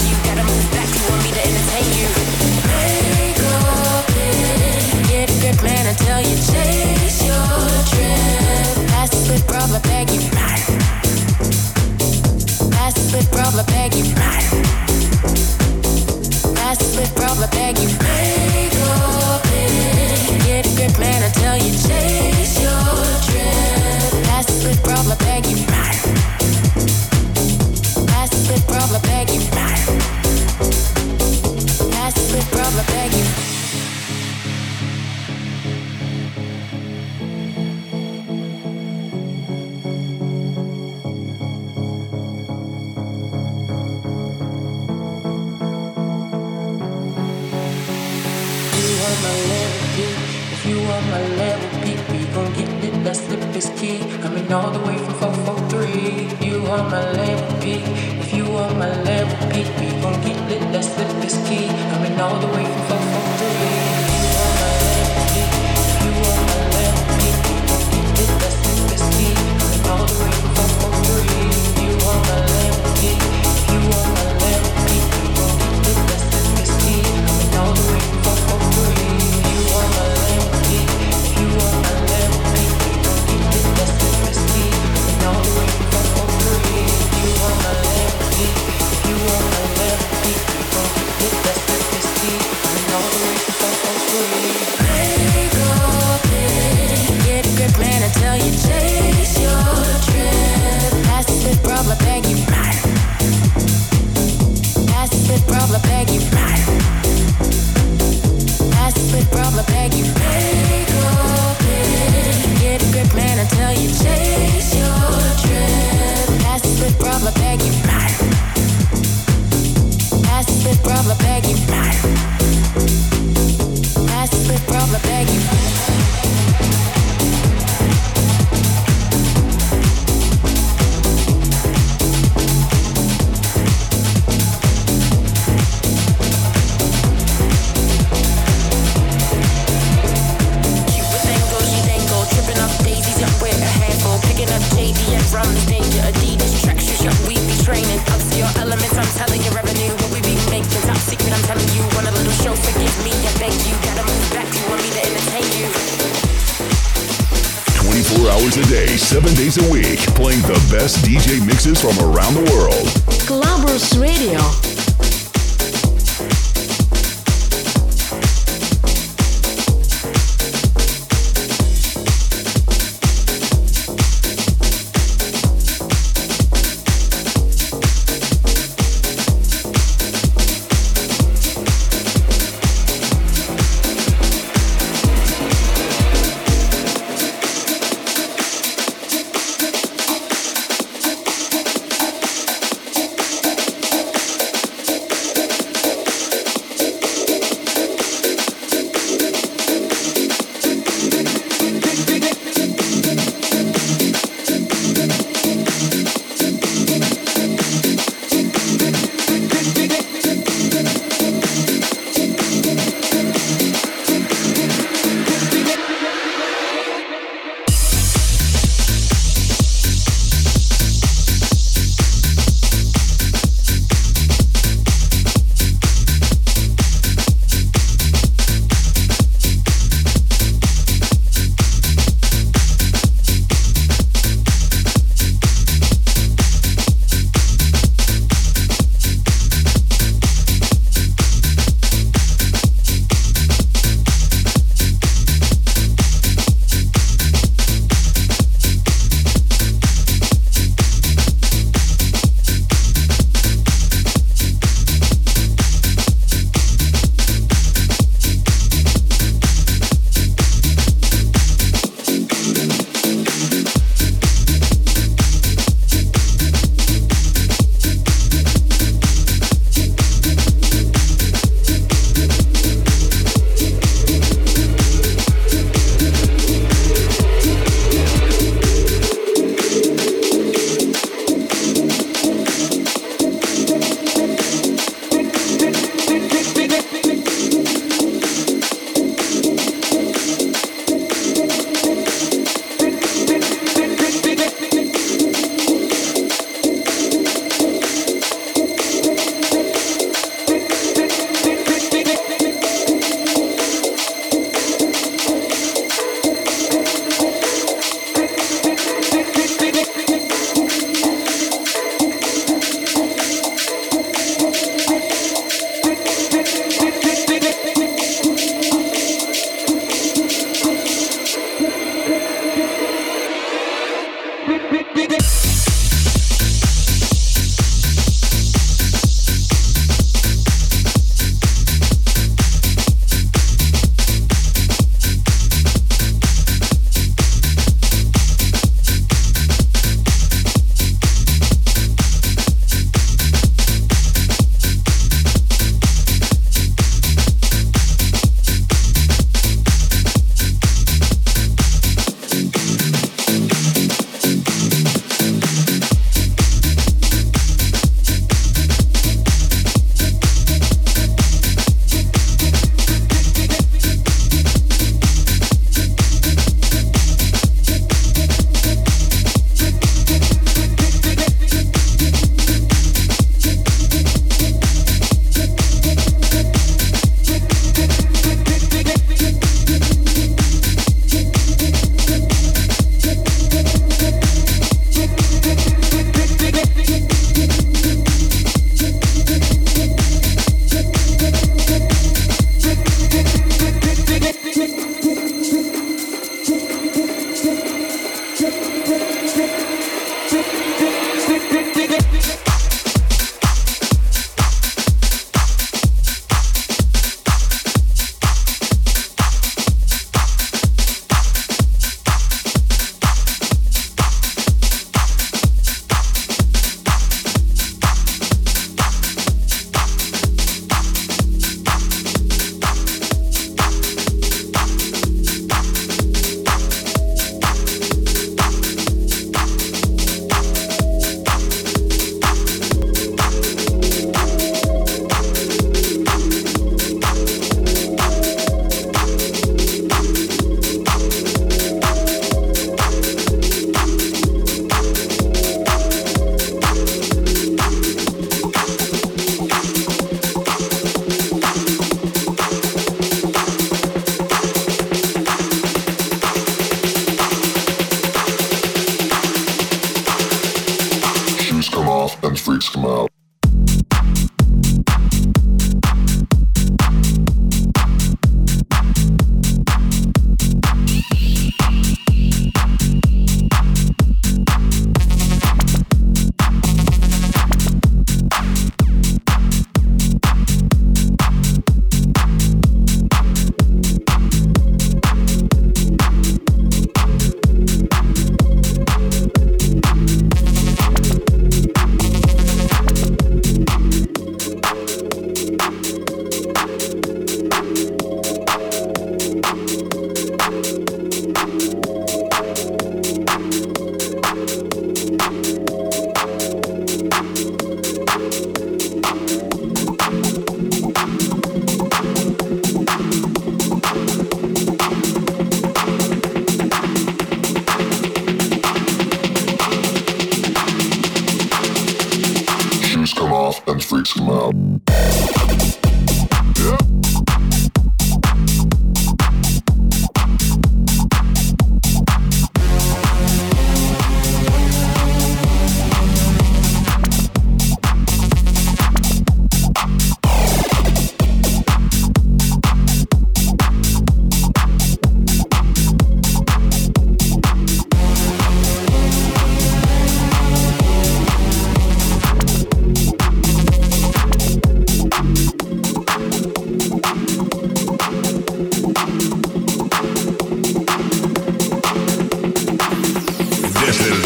you. Gotta move back, you want me to entertain you.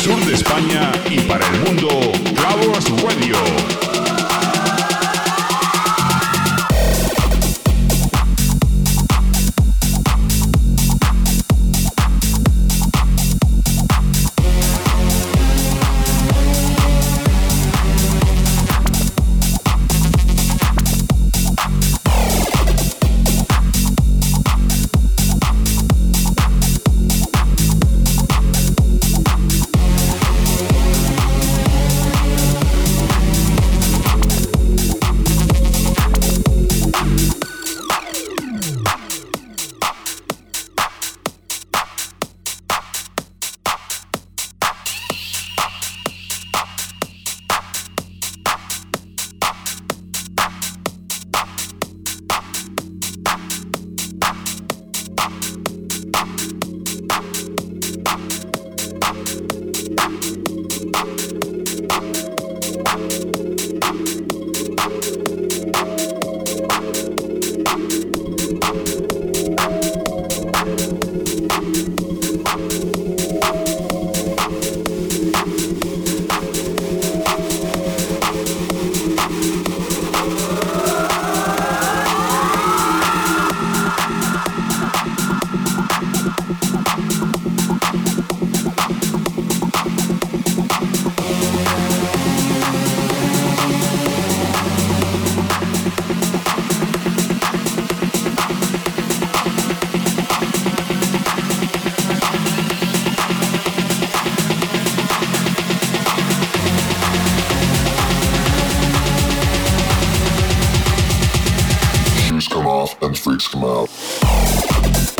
sur de España y para el mundo, Flowers Radio. mouth and freaks come out.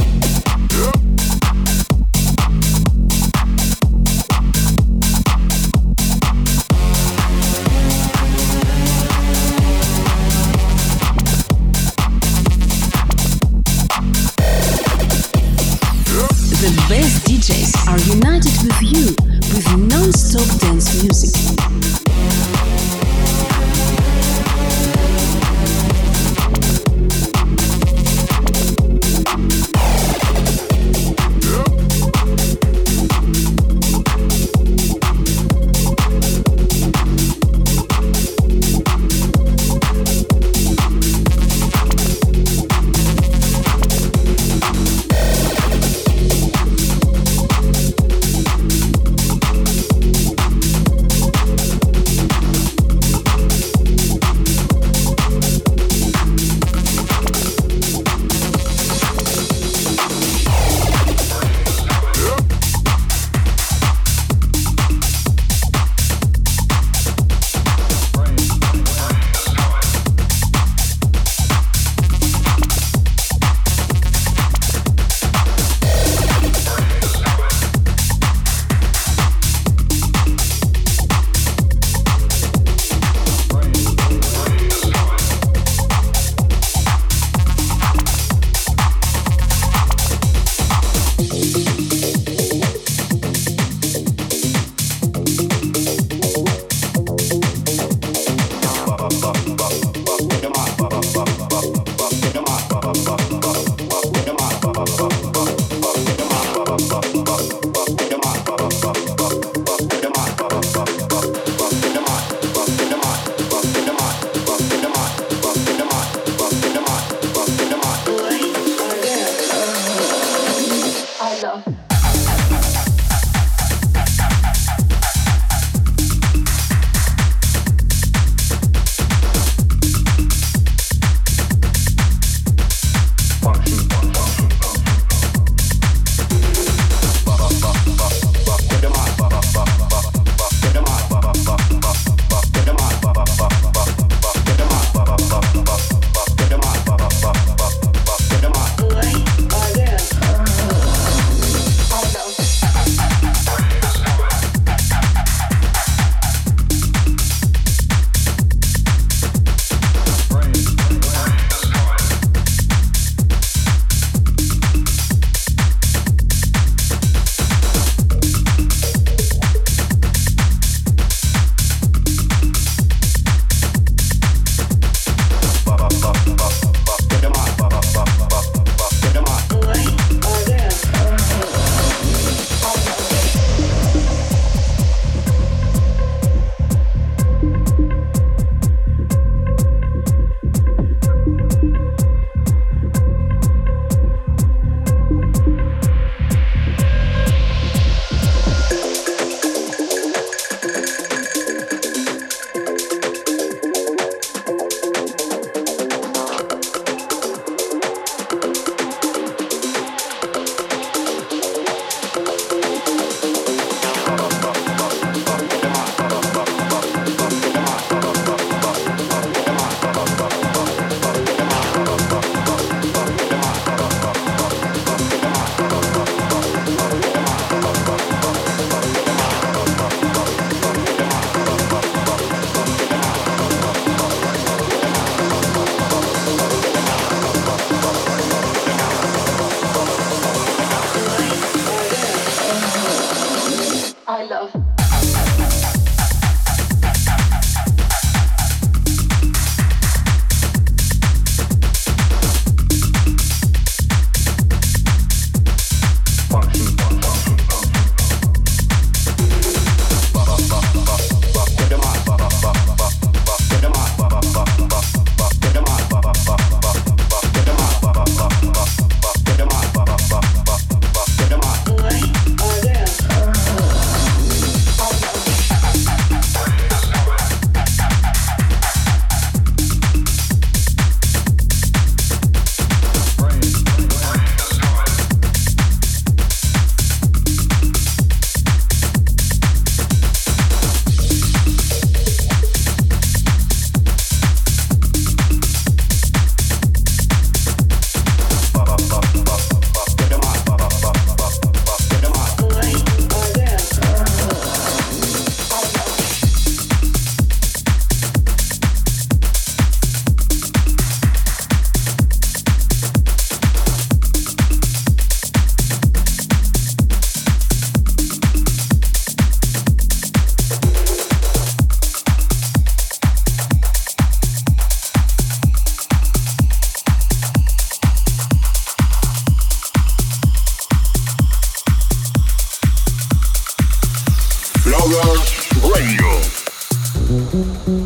Logos Radio.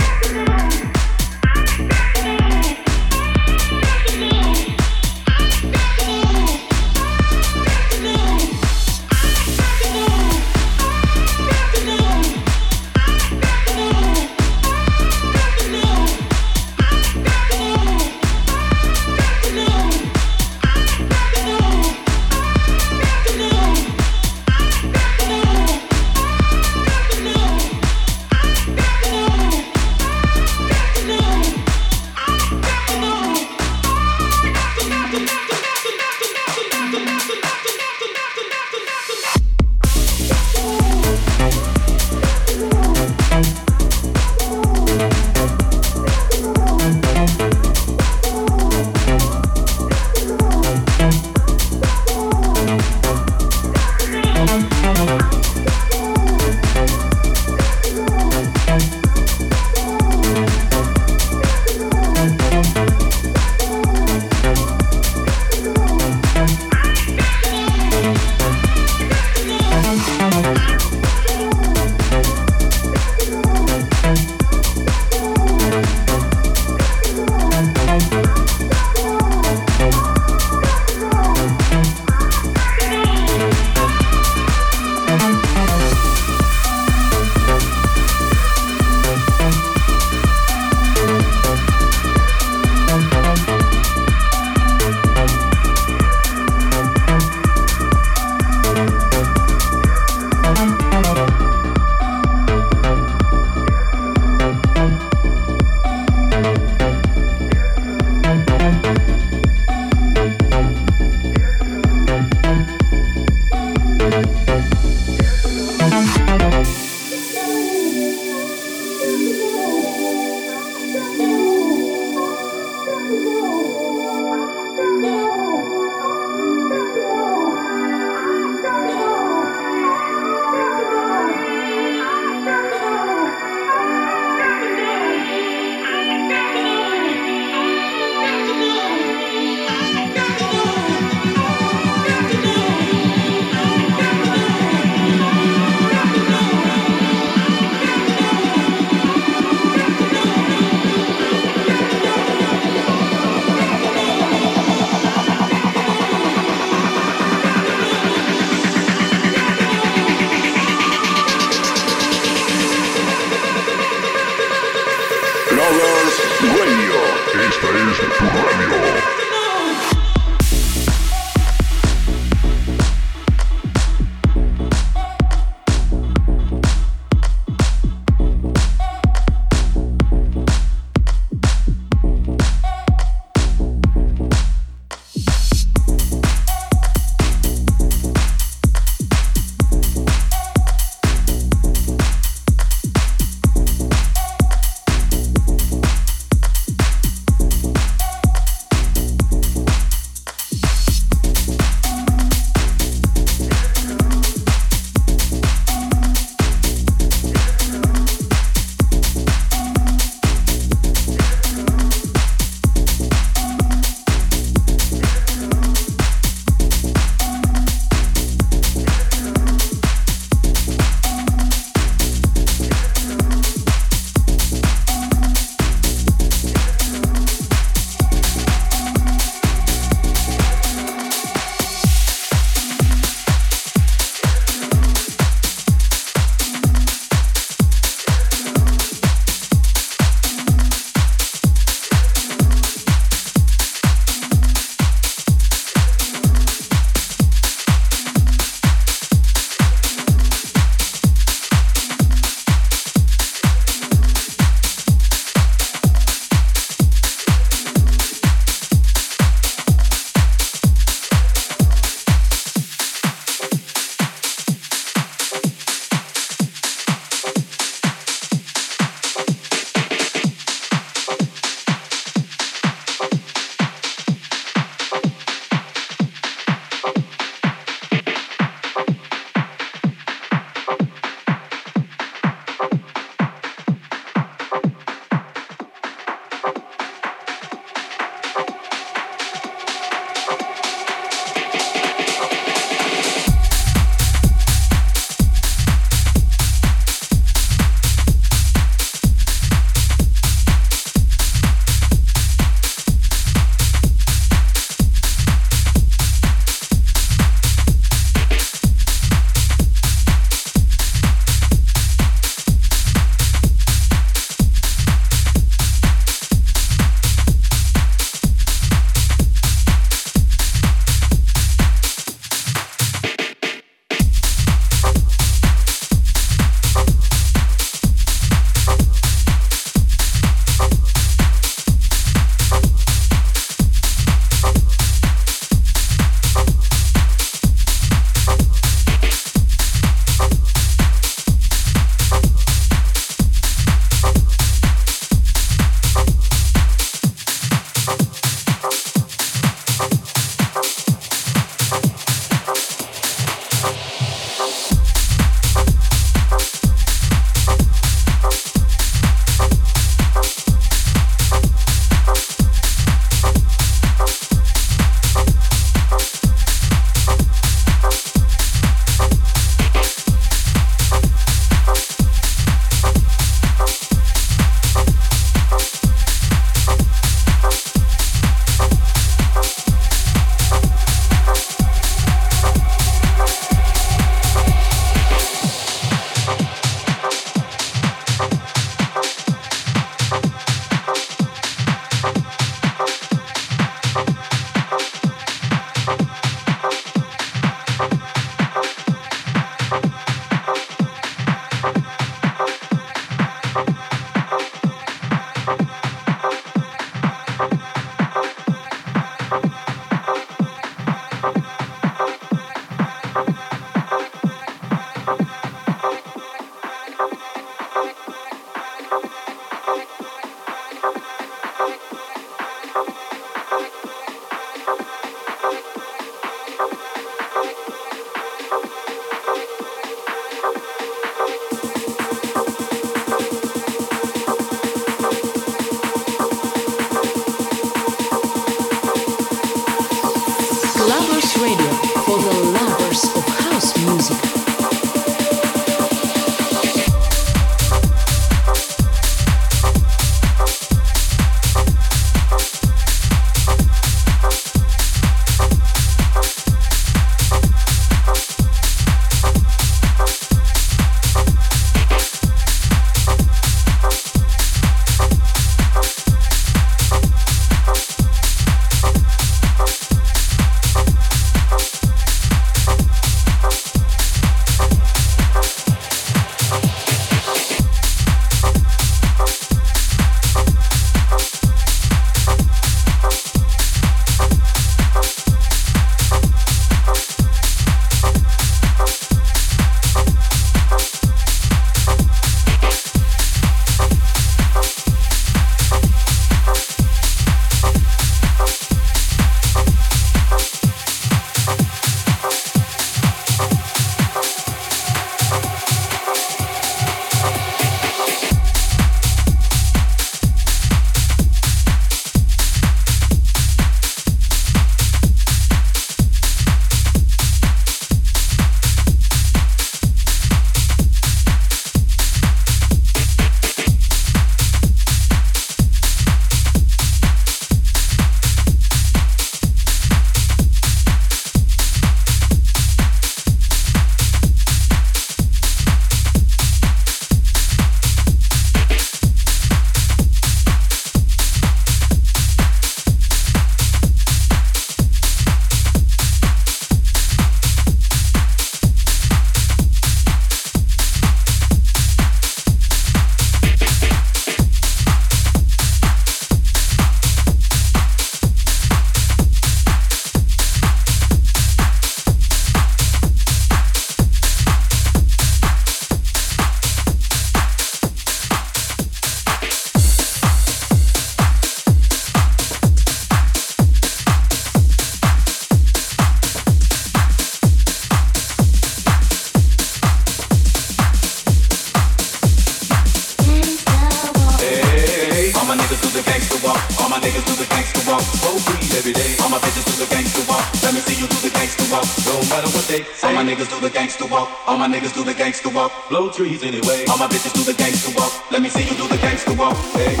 Blow trees anyway. All my bitches do the gangsta walk. Let me see you do the gangsta walk. Hey.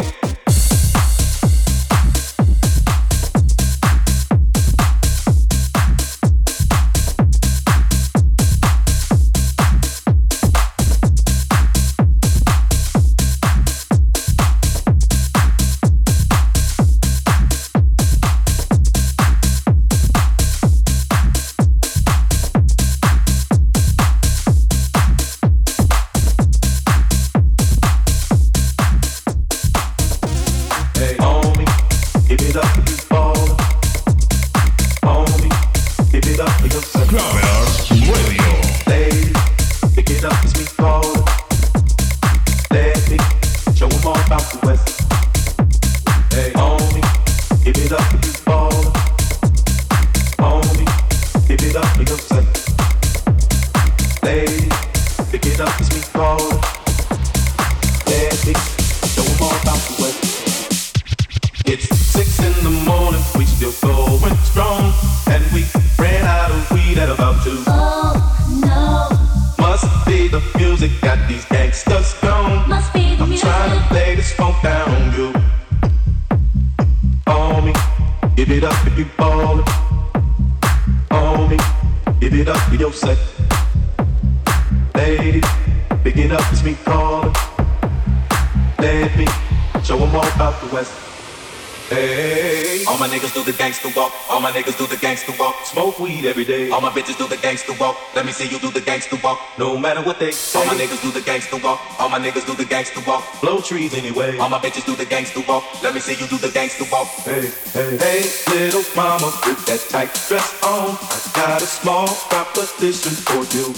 See you do the gangster walk. No matter what they say. All my niggas do the gangster walk. All my niggas do the gangster walk. Blow trees anyway. All my bitches do the gangster walk. Let me see you do the gangster walk. Hey, hey, hey, little mama with that tight dress on. I got a small proposition for you.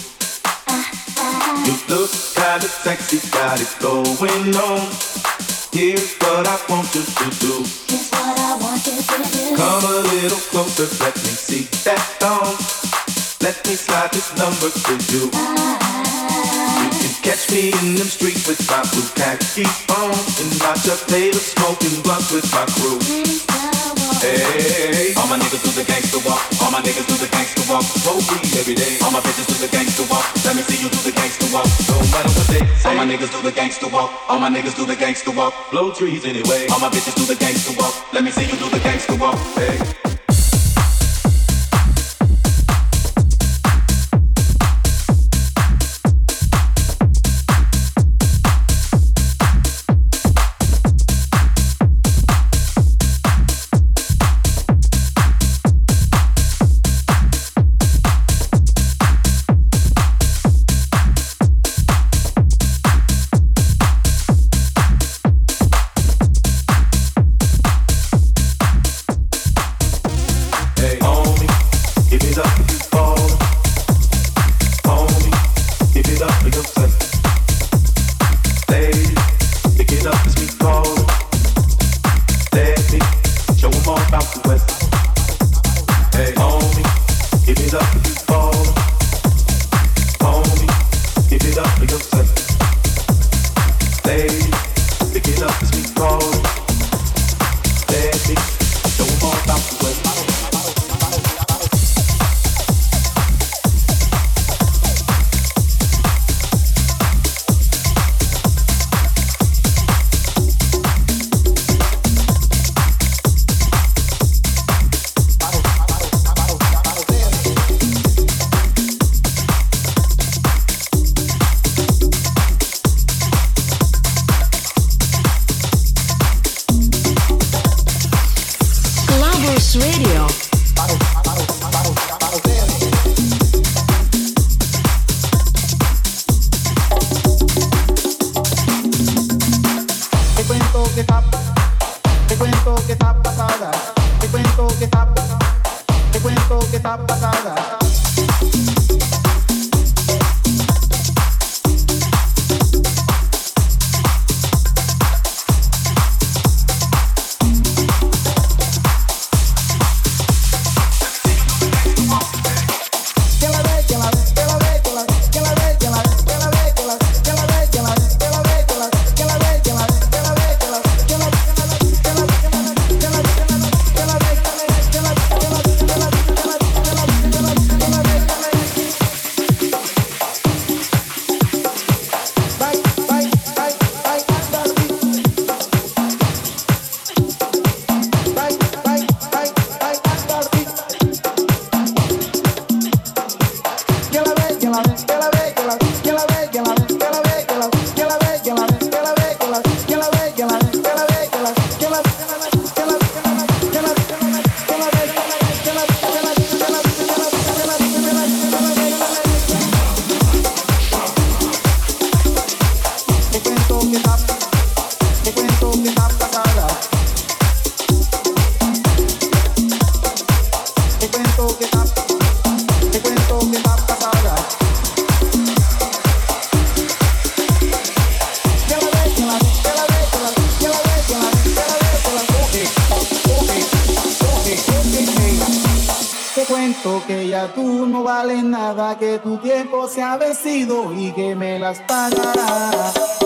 Uh-huh. You look kinda sexy, got it going on. Here's what I want you to do. Here's what I want you to do. Come a little closer, let me see that thong. Let me slide this number to you. You can catch me in them streets with my blue khaki on and my Taylor smoking blunts with my crew. Hey, all my niggas do the gangster walk. All my niggas do the gangster walk. Smoke weed every day. All my bitches do the gangster walk. Let me see you do the gangster walk. No matter what they say. All my niggas do the gangster walk. All my niggas do the gangster walk. Blow trees anyway. All my bitches do the gangster walk. Let me see you do the gangster walk. Hey. que ya tú no vales nada, que tu tiempo se ha vencido y que me las pagarás.